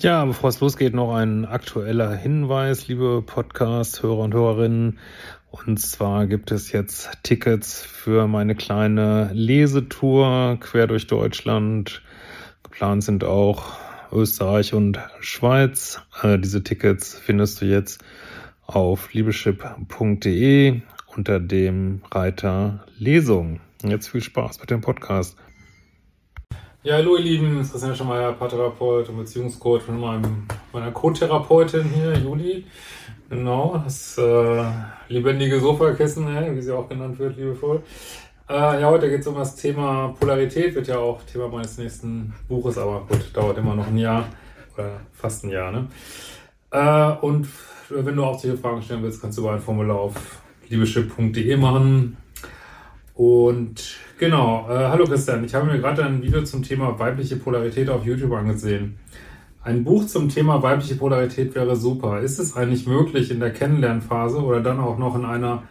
Ja, bevor es losgeht, noch ein aktueller Hinweis, liebe Podcast-Hörer und Hörerinnen. Und zwar gibt es jetzt Tickets für meine kleine Lesetour quer durch Deutschland. Geplant sind auch Österreich und Schweiz. Äh, diese Tickets findest du jetzt auf liebeschip.de unter dem Reiter Lesung. Jetzt viel Spaß mit dem Podcast. Ja, hallo ihr Lieben, ist schon mal Paartherapeut und Beziehungscoach von meinem, meiner Co-Therapeutin hier, Juli. Genau, das äh, lebendige Sofakissen, wie sie auch genannt wird, liebevoll. Äh, ja, heute geht es um das Thema Polarität, wird ja auch Thema meines nächsten Buches, aber gut, dauert immer noch ein Jahr oder fast ein Jahr. Ne? Äh, und wenn du auch solche Fragen stellen willst, kannst du über ein Formular auf liebeschip.de machen. Und genau, äh, hallo Christian, ich habe mir gerade ein Video zum Thema weibliche Polarität auf YouTube angesehen. Ein Buch zum Thema weibliche Polarität wäre super. Ist es eigentlich möglich in der Kennenlernphase oder dann auch noch in einer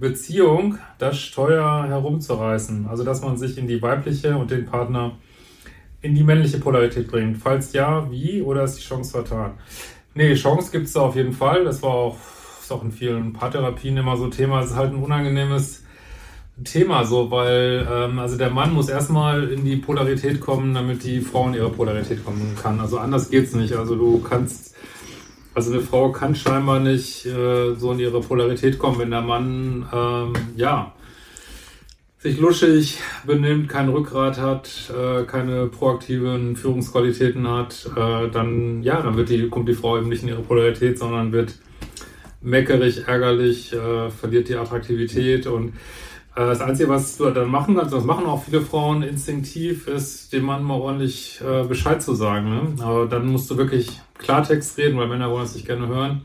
Beziehung das Steuer herumzureißen? Also dass man sich in die weibliche und den Partner in die männliche Polarität bringt. Falls ja, wie oder ist die Chance vertan? Nee, Chance gibt es da auf jeden Fall. Das war auch, ist auch in vielen Paartherapien immer so Thema. Es ist halt ein unangenehmes Thema so, weil ähm, also der Mann muss erstmal in die Polarität kommen, damit die Frau in ihre Polarität kommen kann. Also anders geht's nicht. Also du kannst, also eine Frau kann scheinbar nicht äh, so in ihre Polarität kommen, wenn der Mann ähm, ja sich luschig benimmt, kein Rückgrat hat, äh, keine proaktiven Führungsqualitäten hat, äh, dann ja, dann wird die kommt die Frau eben nicht in ihre Polarität, sondern wird meckerig, ärgerlich, äh, verliert die Attraktivität und das Einzige, was du dann machen kannst, das machen auch viele Frauen instinktiv, ist dem Mann mal ordentlich äh, Bescheid zu sagen. Ne? Aber dann musst du wirklich Klartext reden, weil Männer wollen es nicht gerne hören.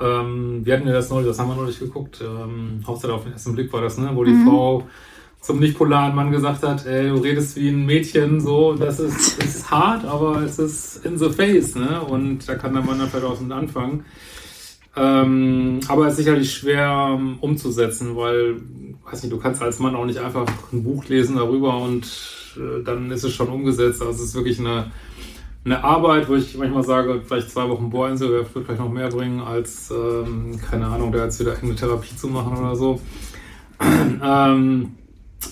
Ähm, wir hatten ja das neulich, das haben wir neulich geguckt, ähm, Hauptsache auf den ersten Blick war das, ne? wo die mhm. Frau zum nicht polaren Mann gesagt hat, ey, du redest wie ein Mädchen, so, das ist, ist hart, aber es ist in the face, ne? Und da kann der Mann dann vielleicht auch mit anfangen. Ähm, aber es ist sicherlich schwer um, umzusetzen, weil, weiß nicht, du kannst als Mann auch nicht einfach ein Buch lesen darüber und äh, dann ist es schon umgesetzt. Also es ist wirklich eine, eine Arbeit, wo ich manchmal sage, vielleicht zwei Wochen Bohrinsel wird vielleicht noch mehr bringen, als, ähm, keine Ahnung, da jetzt wieder eine Therapie zu machen oder so. ähm,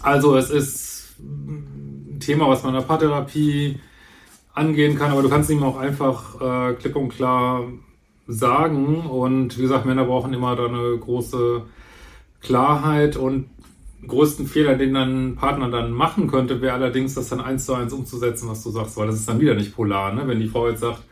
also es ist ein Thema, was man in der Paartherapie angehen kann, aber du kannst ihm auch einfach äh, klipp und klar sagen. Und wie gesagt, Männer brauchen immer da eine große Klarheit und größten Fehler, den dein Partner dann machen könnte, wäre allerdings, das dann eins zu eins umzusetzen, was du sagst, weil das ist dann wieder nicht polar. Ne? Wenn die Frau jetzt sagt,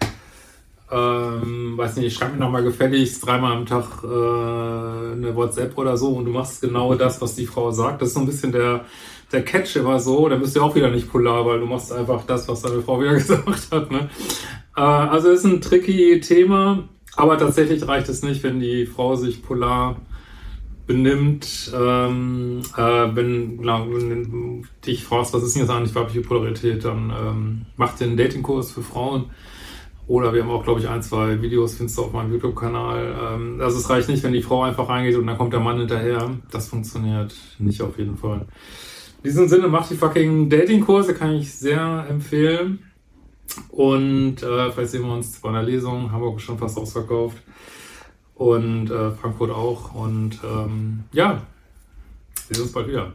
ähm, weiß nicht, schreib mir nochmal gefälligst dreimal am Tag äh, eine WhatsApp oder so und du machst genau das, was die Frau sagt. Das ist so ein bisschen der, der Catch immer so, dann bist du auch wieder nicht polar, weil du machst einfach das, was deine Frau wieder gesagt hat. Ne? Äh, also ist ein tricky Thema. Aber tatsächlich reicht es nicht, wenn die Frau sich polar benimmt. Ähm, äh, wenn, na, wenn dich fragst, was ist denn jetzt eigentlich weibliche Polarität, dann ähm, mach den Datingkurs für Frauen. Oder wir haben auch, glaube ich, ein, zwei Videos, findest du auf meinem YouTube-Kanal. Ähm, also es reicht nicht, wenn die Frau einfach reingeht und dann kommt der Mann hinterher. Das funktioniert nicht auf jeden Fall. In diesem Sinne, mach die fucking Datingkurse, kann ich sehr empfehlen. Und äh, vielleicht sehen wir uns bei einer Lesung. Hamburg ist schon fast ausverkauft. Und äh, Frankfurt auch. Und ähm, ja, wir sehen uns bald wieder.